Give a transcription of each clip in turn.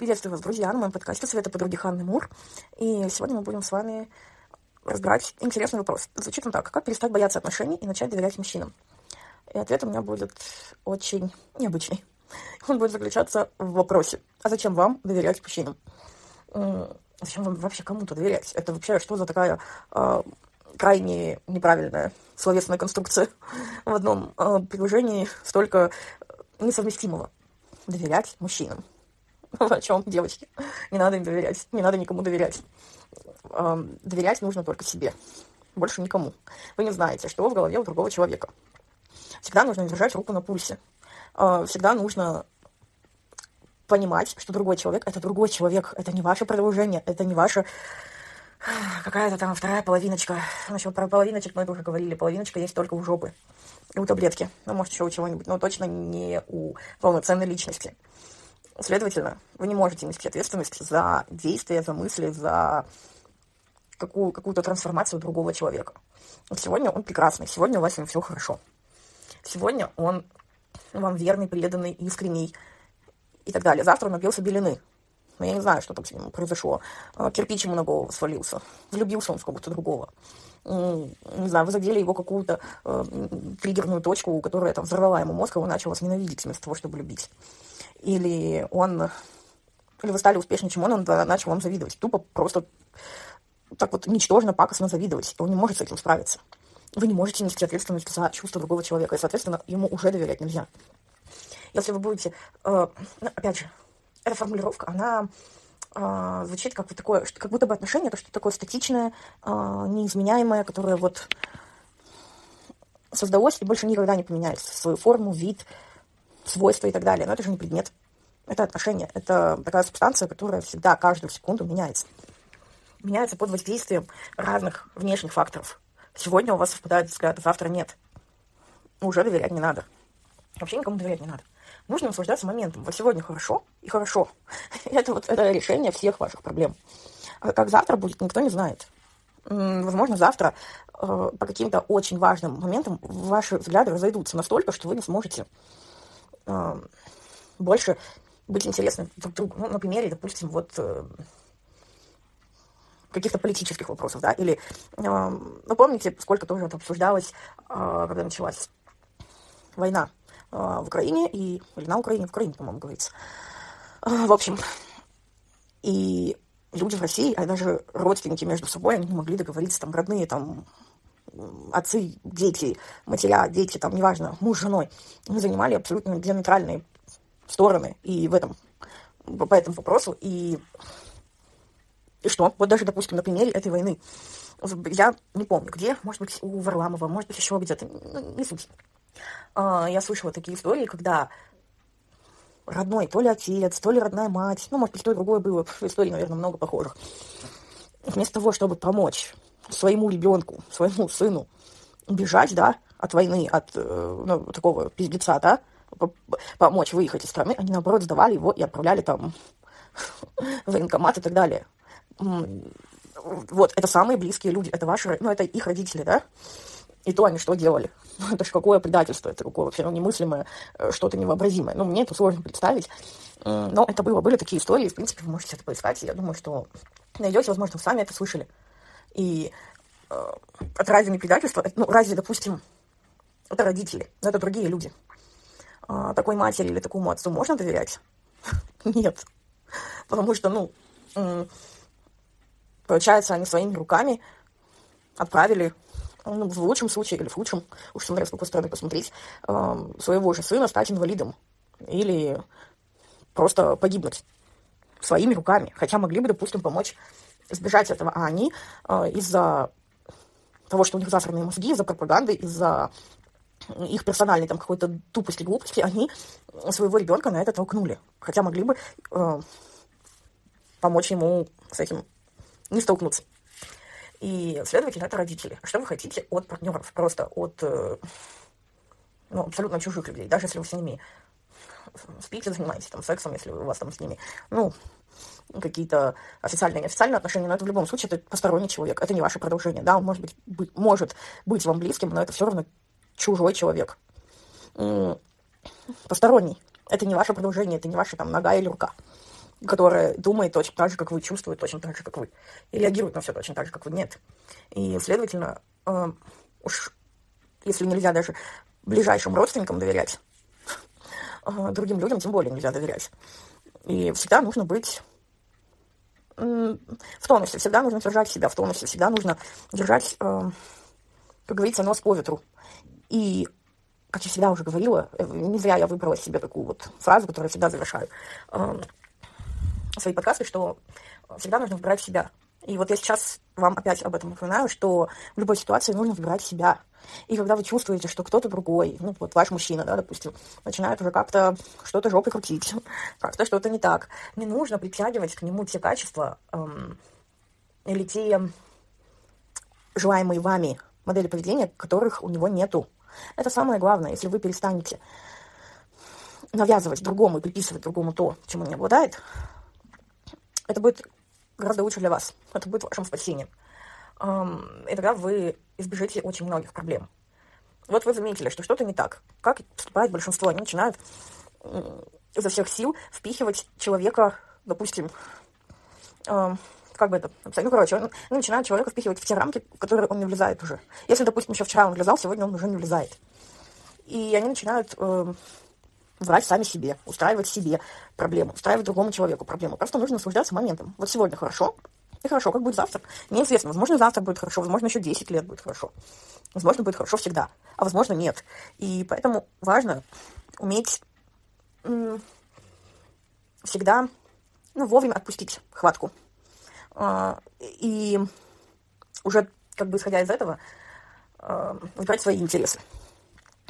Приветствую вас, друзья, на моем подкасте «Совета подруги Ханны Мур». И сегодня мы будем с вами разбирать интересный вопрос. Звучит он так. Как перестать бояться отношений и начать доверять мужчинам? И ответ у меня будет очень необычный. Он будет заключаться в вопросе. А зачем вам доверять мужчинам? Зачем вам вообще кому-то доверять? Это вообще что за такая э, крайне неправильная словесная конструкция? В одном э, предложении столько несовместимого. Доверять мужчинам. О чем, девочки? Не надо им доверять. Не надо никому доверять. Доверять нужно только себе. Больше никому. Вы не знаете, что в голове у другого человека. Всегда нужно держать руку на пульсе. А, всегда нужно понимать, что другой человек – это другой человек. Это не ваше продолжение, это не ваша какая-то там вторая половиночка. Насчет про половиночек мы тоже говорили. Половиночка есть только у жопы. И у таблетки. Ну, может, еще у чего-нибудь. Но точно не у полноценной личности. Следовательно, вы не можете нести ответственность за действия, за мысли, за какую, какую-то трансформацию другого человека. Сегодня он прекрасный, сегодня у вас с ним все хорошо. Сегодня он вам верный, преданный, искренний и так далее. Завтра он напился белины. Но я не знаю, что там с ним произошло. А, кирпич ему на голову свалился. Влюбился он в кого-то другого. Не знаю, вы задели его какую-то э, триггерную точку, которая там взорвала ему мозг, и он начал вас ненавидеть вместо того, чтобы любить или он, или вы стали успешнее, чем он, он начал вам завидовать. Тупо просто так вот ничтожно, пакостно завидовать. Он не может с этим справиться. Вы не можете нести ответственность за чувства другого человека, и, соответственно, ему уже доверять нельзя. Если вы будете, э, ну, опять же, эта формулировка, она э, звучит как вот такое, что, как будто бы отношение, это что-то такое статичное, э, неизменяемое, которое вот создалось и больше никогда не поменяется. Свою форму, вид, свойства и так далее. Но это же не предмет. Это отношение. Это такая субстанция, которая всегда, каждую секунду меняется. Меняется под воздействием разных внешних факторов. Сегодня у вас совпадают взгляды, завтра нет. Уже доверять не надо. Вообще никому доверять не надо. Нужно наслаждаться моментом. Вот сегодня хорошо и хорошо. это вот это решение всех ваших проблем. А как завтра будет, никто не знает. Возможно, завтра э, по каким-то очень важным моментам ваши взгляды разойдутся настолько, что вы не сможете э, больше быть интересным друг другу. Ну, на примере, допустим, вот э, каких-то политических вопросов, да, или, э, ну, помните, сколько тоже это обсуждалось, э, когда началась война в Украине, и, или на Украине, в Украине, по-моему, говорится. Э, в общем, и люди в России, а даже родственники между собой, они не могли договориться, там, родные, там, отцы, дети, матеря, дети, там, неважно, муж с женой, мы занимали абсолютно диаметральные стороны и в этом, по этому вопросу, и, и что? Вот даже, допустим, на примере этой войны. Я не помню, где, может быть, у Варламова, может быть, еще где-то, ну, не суть. А, я слышала такие истории, когда родной, то ли отец, то ли родная мать, ну, может быть, то и другое было, истории, наверное, много похожих. Вместо того, чтобы помочь своему ребенку, своему сыну бежать, да, от войны, от э, ну, такого пиздеца, да, помочь выехать из страны, они, наоборот, сдавали его и отправляли там в военкомат и так далее. Вот, это самые близкие люди, это ваши, ну, это их родители, да, и то они что делали? Это же какое предательство, это какое вообще ну, немыслимое, э, что-то невообразимое. Ну, мне это сложно представить. Но это было, были такие истории, в принципе, вы можете это поискать. Я думаю, что найдете, возможно, вы сами это слышали. И э, это разве не предательство? Ну, разве, допустим, это родители, но это другие люди. А, такой матери или такому отцу можно доверять? Нет. Потому что, ну, получается, они своими руками отправили, ну, в лучшем случае или в худшем, уж смотря с какой стороны посмотреть, э, своего же сына стать инвалидом. Или просто погибнуть своими руками. Хотя могли бы, допустим, помочь избежать этого, а они э, из-за того, что у них засранные мозги, из-за пропаганды, из-за их персональной там какой-то тупости, глупости, они своего ребенка на это толкнули. Хотя могли бы э, помочь ему с этим не столкнуться. И, следовательно, это родители. Что вы хотите от партнеров? Просто от э, ну, абсолютно чужих людей. Даже если вы с ними спите, занимаетесь там сексом, если у вас там с ними, ну, какие-то официальные, неофициальные отношения, но это в любом случае это посторонний человек, это не ваше продолжение, да, он может быть, быть, может быть вам близким, но это все равно чужой человек. Посторонний. Это не ваше продолжение, это не ваша там нога или рука. Которая думает точно так же, как вы, чувствует точно так же, как вы, и реагирует на все точно так же, как вы. Нет. И, следовательно, э, уж если нельзя даже ближайшим родственникам доверять, э, другим людям тем более нельзя доверять. И всегда нужно быть в тонусе, всегда нужно держать себя в тонусе, всегда нужно держать, э, как говорится, нос по ветру. И, как я всегда уже говорила, э, не зря я выбрала себе такую вот фразу, которую я всегда завершаю свои подкасты, что всегда нужно выбирать себя. И вот я сейчас вам опять об этом напоминаю, что в любой ситуации нужно выбирать себя. И когда вы чувствуете, что кто-то другой, ну вот ваш мужчина, да, допустим, начинает уже как-то что-то жопой крутить, как-то что-то не так, не нужно притягивать к нему те качества эм, или те желаемые вами модели поведения, которых у него нету. Это самое главное, если вы перестанете навязывать другому и приписывать другому то, чем он не обладает, это будет гораздо лучше для вас. Это будет вашим спасением. И тогда вы избежите очень многих проблем. Вот вы заметили, что что-то не так. Как поступает большинство? Они начинают изо всех сил впихивать человека, допустим, как бы это написать? Ну, короче, он начинает человека впихивать в те рамки, в которые он не влезает уже. Если, допустим, еще вчера он влезал, сегодня он уже не влезает. И они начинают врать сами себе, устраивать себе проблему, устраивать другому человеку проблему. Просто нужно наслаждаться моментом. Вот сегодня хорошо, и хорошо, как будет завтра, неизвестно. Возможно, завтра будет хорошо, возможно, еще 10 лет будет хорошо. Возможно, будет хорошо всегда, а возможно, нет. И поэтому важно уметь всегда ну, вовремя отпустить хватку. А, и уже, как бы исходя из этого, а, выбрать свои интересы.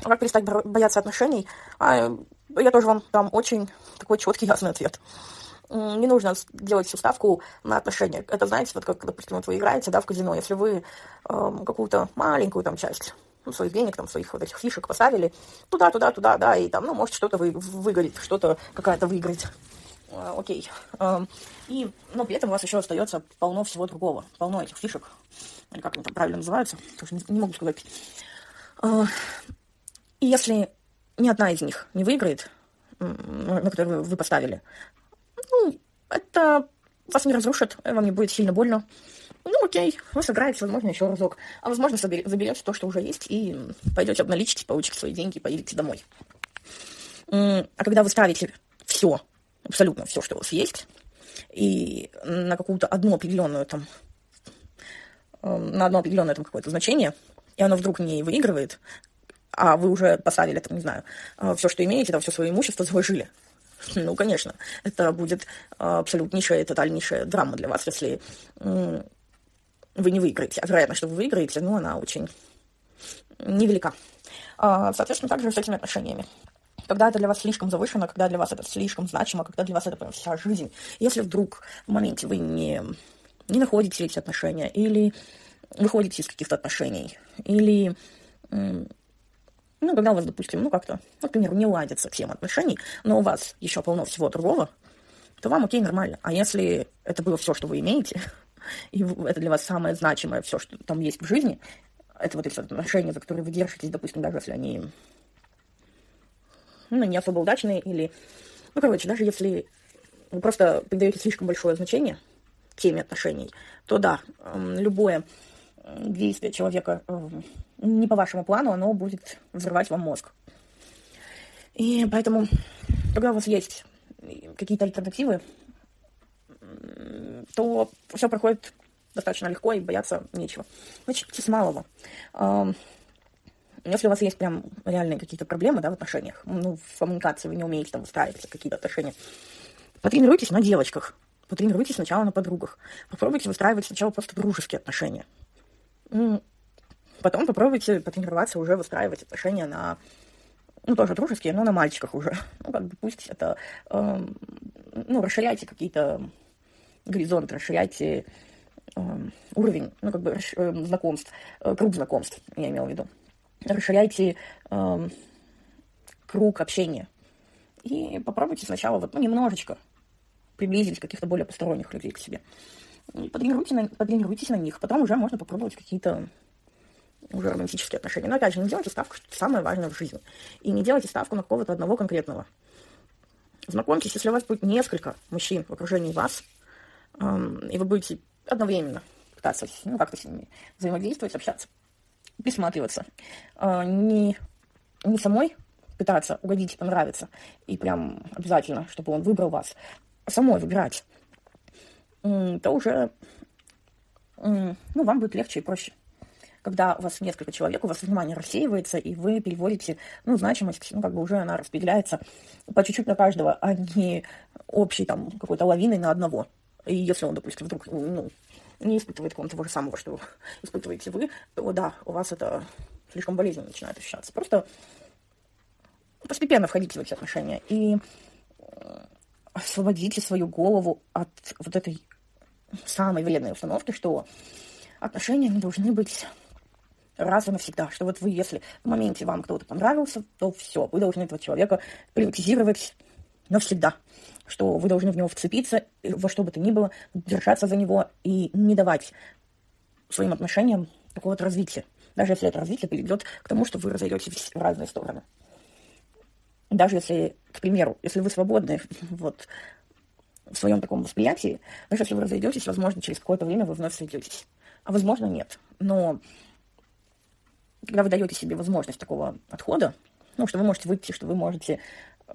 Как перестать бояться отношений? А, я тоже вам дам очень такой четкий, ясный ответ. Не нужно делать всю ставку на отношения. Это, знаете, вот как, допустим, вот вы играете, да, в казино, если вы э, какую-то маленькую там часть ну, своих денег, там, своих вот этих фишек поставили туда, туда, туда, да, и там, ну, может, что-то вы, выгорит, что-то какая-то выиграть. А, окей. А, и, но при этом у вас еще остается полно всего другого, полно этих фишек, или как они там правильно называются, тоже не, не могу сказать. А, и если ни одна из них не выиграет, на которую вы поставили, ну, это вас не разрушит, вам не будет сильно больно. Ну, окей, вы сыграете, возможно, еще разок. А возможно, заберете то, что уже есть, и пойдете обналичите, получите свои деньги и поедете домой. А когда вы ставите все, абсолютно все, что у вас есть, и на какую-то одну определенную там, на одно определенное там какое-то значение, и оно вдруг не выигрывает, а вы уже поставили, там, не знаю, а, все, что имеете, там, все свое имущество заложили. Ну, конечно, это будет абсолютнейшая, тотальнейшая драма для вас, если вы не выиграете. А вероятно, что вы выиграете, но она очень невелика. А, соответственно, также с этими отношениями. Когда это для вас слишком завышено, когда для вас это слишком значимо, когда для вас это прям вся жизнь. Если вдруг в моменте вы не, не находите эти отношения, или выходите из каких-то отношений, или ну, когда у вас, допустим, ну, как-то, например, не ладится тема отношений, но у вас еще полно всего другого, то вам окей, нормально. А если это было все, что вы имеете, и это для вас самое значимое все, что там есть в жизни, это вот эти отношения, за которые вы держитесь, допустим, даже если они ну, не особо удачные, или, ну, короче, даже если вы просто придаете слишком большое значение теме отношений, то да, любое действие человека не по вашему плану, оно будет взрывать вам мозг. И поэтому, когда у вас есть какие-то альтернативы, то все проходит достаточно легко и бояться нечего. Начните с малого. Если у вас есть прям реальные какие-то проблемы да, в отношениях, ну, в коммуникации вы не умеете там устраивать какие-то отношения, потренируйтесь на девочках, потренируйтесь сначала на подругах, попробуйте выстраивать сначала просто дружеские отношения. Потом попробуйте потренироваться уже выстраивать отношения на, ну, тоже дружеские, но на мальчиках уже. Ну, как бы пусть это, э, ну, расширяйте какие-то горизонты, расширяйте э, уровень, ну, как бы э, знакомств, э, круг знакомств, я имела в виду. Расширяйте э, круг общения. И попробуйте сначала вот, ну, немножечко приблизить каких-то более посторонних людей к себе. Потренируйте на, потренируйтесь на них. Потом уже можно попробовать какие-то уже романтические отношения. Но опять же, не делайте ставку, что это самое важное в жизни. И не делайте ставку на кого-то одного конкретного. знакомьтесь, если у вас будет несколько мужчин в окружении вас, и вы будете одновременно пытаться ну, как-то с ними взаимодействовать, общаться, присматриваться, а, не, не самой пытаться угодить, понравиться, и прям обязательно, чтобы он выбрал вас, а самой выбирать, то уже ну, вам будет легче и проще. Когда у вас несколько человек, у вас внимание рассеивается, и вы переводите, ну, значимость, ну, как бы уже она распределяется по чуть-чуть на каждого, а не общей там какой-то лавиной на одного. И если он, допустим, вдруг, ну, не испытывает ком того же самого, что испытываете вы, то да, у вас это слишком болезненно начинает ощущаться. Просто постепенно входите в эти отношения и э, освободите свою голову от вот этой самой вредной установки, что отношения не должны быть раз и навсегда. Что вот вы, если в моменте вам кто-то понравился, то все, вы должны этого человека приватизировать навсегда. Что вы должны в него вцепиться, во что бы то ни было, держаться за него и не давать своим отношениям какого-то развития. Даже если это развитие приведет к тому, что вы разойдетесь в разные стороны. Даже если, к примеру, если вы свободны вот, в своем таком восприятии, даже если вы разойдетесь, возможно, через какое-то время вы вновь сойдетесь. А возможно, нет. Но когда вы даете себе возможность такого отхода, ну, что вы можете выйти, что вы можете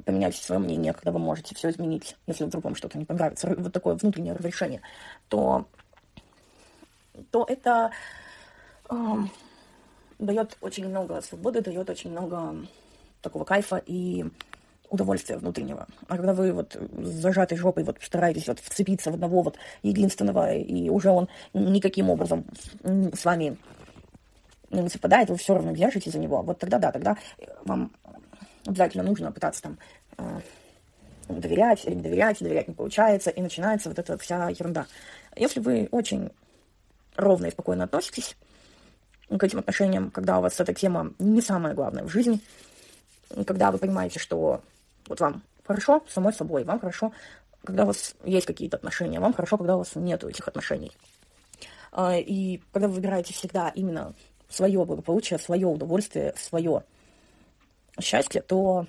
поменять свое мнение, когда вы можете все изменить, если вдруг вам что-то не понравится, вот такое внутреннее разрешение, то, то это э, дает очень много свободы, дает очень много такого кайфа и удовольствия внутреннего. А когда вы вот зажатой жопой вот стараетесь вот вцепиться в одного вот единственного, и уже он никаким образом с вами не совпадает, вы все равно держите за него, вот тогда да, тогда вам обязательно нужно пытаться там э, доверять или не доверять, доверять не получается, и начинается вот эта вся ерунда. Если вы очень ровно и спокойно относитесь к этим отношениям, когда у вас эта тема не самая главная в жизни, когда вы понимаете, что вот вам хорошо самой собой, вам хорошо, когда у вас есть какие-то отношения, вам хорошо, когда у вас нет этих отношений. А, и когда вы выбираете всегда именно свое благополучие, свое удовольствие, свое счастье, то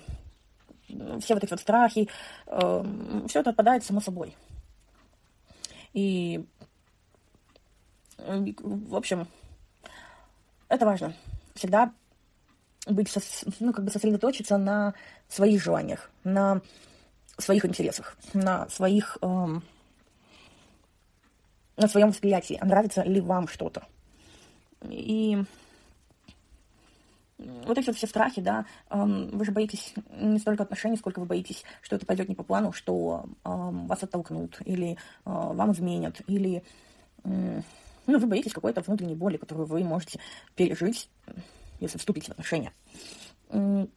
все вот эти вот страхи, э, все это отпадает само собой. И, в общем, это важно. Всегда быть, со, ну, как бы сосредоточиться на своих желаниях, на своих интересах, на своих, эм, на своем восприятии, нравится ли вам что-то. И вот эти вот все страхи, да, вы же боитесь не столько отношений, сколько вы боитесь, что это пойдет не по плану, что вас оттолкнут, или э, вам изменят, или ну, вы боитесь какой-то внутренней боли, которую вы можете пережить, если вступите в отношения. Но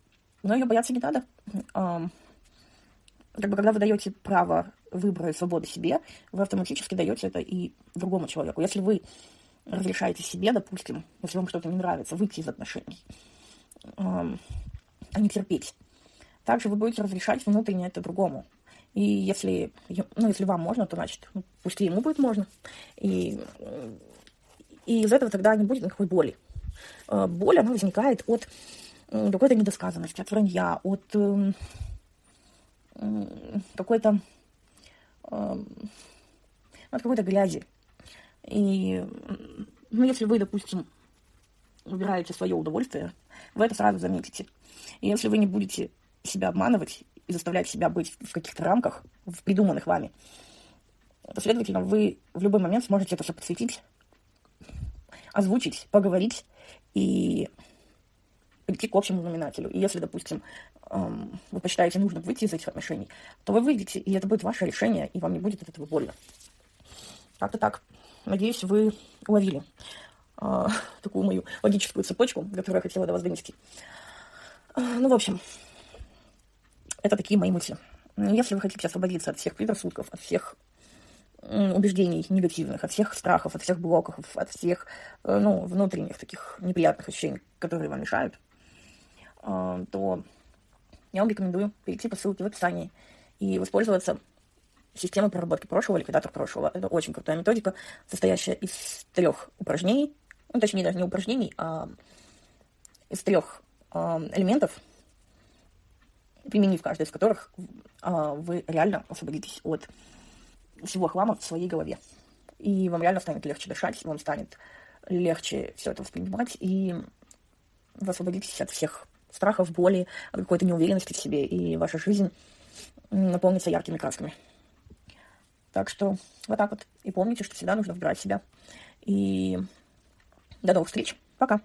ее бояться не надо. Как бы, когда вы даете право выбора и свободы себе, вы автоматически даете это и другому человеку. Если вы разрешаете себе, допустим, если вам что-то не нравится, выйти из отношений, а не терпеть. Также вы будете разрешать внутренне это другому. И если, ну, если вам можно, то значит, ну, пусть и ему будет можно. И, и из этого тогда не будет никакой боли. Э, боль, она возникает от какой-то недосказанности, от вранья, от эм, какой-то от какой-то грязи. И ну, если вы, допустим, выбираете свое удовольствие, вы это сразу заметите. И если вы не будете себя обманывать и заставлять себя быть в каких-то рамках, в придуманных вами, то, следовательно, вы в любой момент сможете это все подсветить, озвучить, поговорить и прийти к общему знаменателю. И если, допустим, эм, вы посчитаете нужно выйти из этих отношений, то вы выйдете, и это будет ваше решение, и вам не будет от этого больно. Как-то так. Надеюсь, вы уловили э, такую мою логическую цепочку, которую я хотела до вас донести. Э, ну, в общем, это такие мои мысли. Если вы хотите освободиться от всех предрассудков, от всех убеждений негативных, от всех страхов, от всех блоков, от всех э, ну, внутренних таких неприятных ощущений, которые вам мешают, э, то я вам рекомендую перейти по ссылке в описании и воспользоваться системой проработки прошлого, ликвидатор прошлого. Это очень крутая методика, состоящая из трех упражнений, ну, точнее, даже не упражнений, а из трех э, элементов, применив каждый из которых, а, вы реально освободитесь от всего хлама в своей голове. И вам реально станет легче дышать, вам станет легче все это воспринимать, и вы освободитесь от всех страхов, боли, какой-то неуверенности в себе, и ваша жизнь наполнится яркими красками. Так что вот так вот. И помните, что всегда нужно выбирать себя. И до новых встреч. Пока.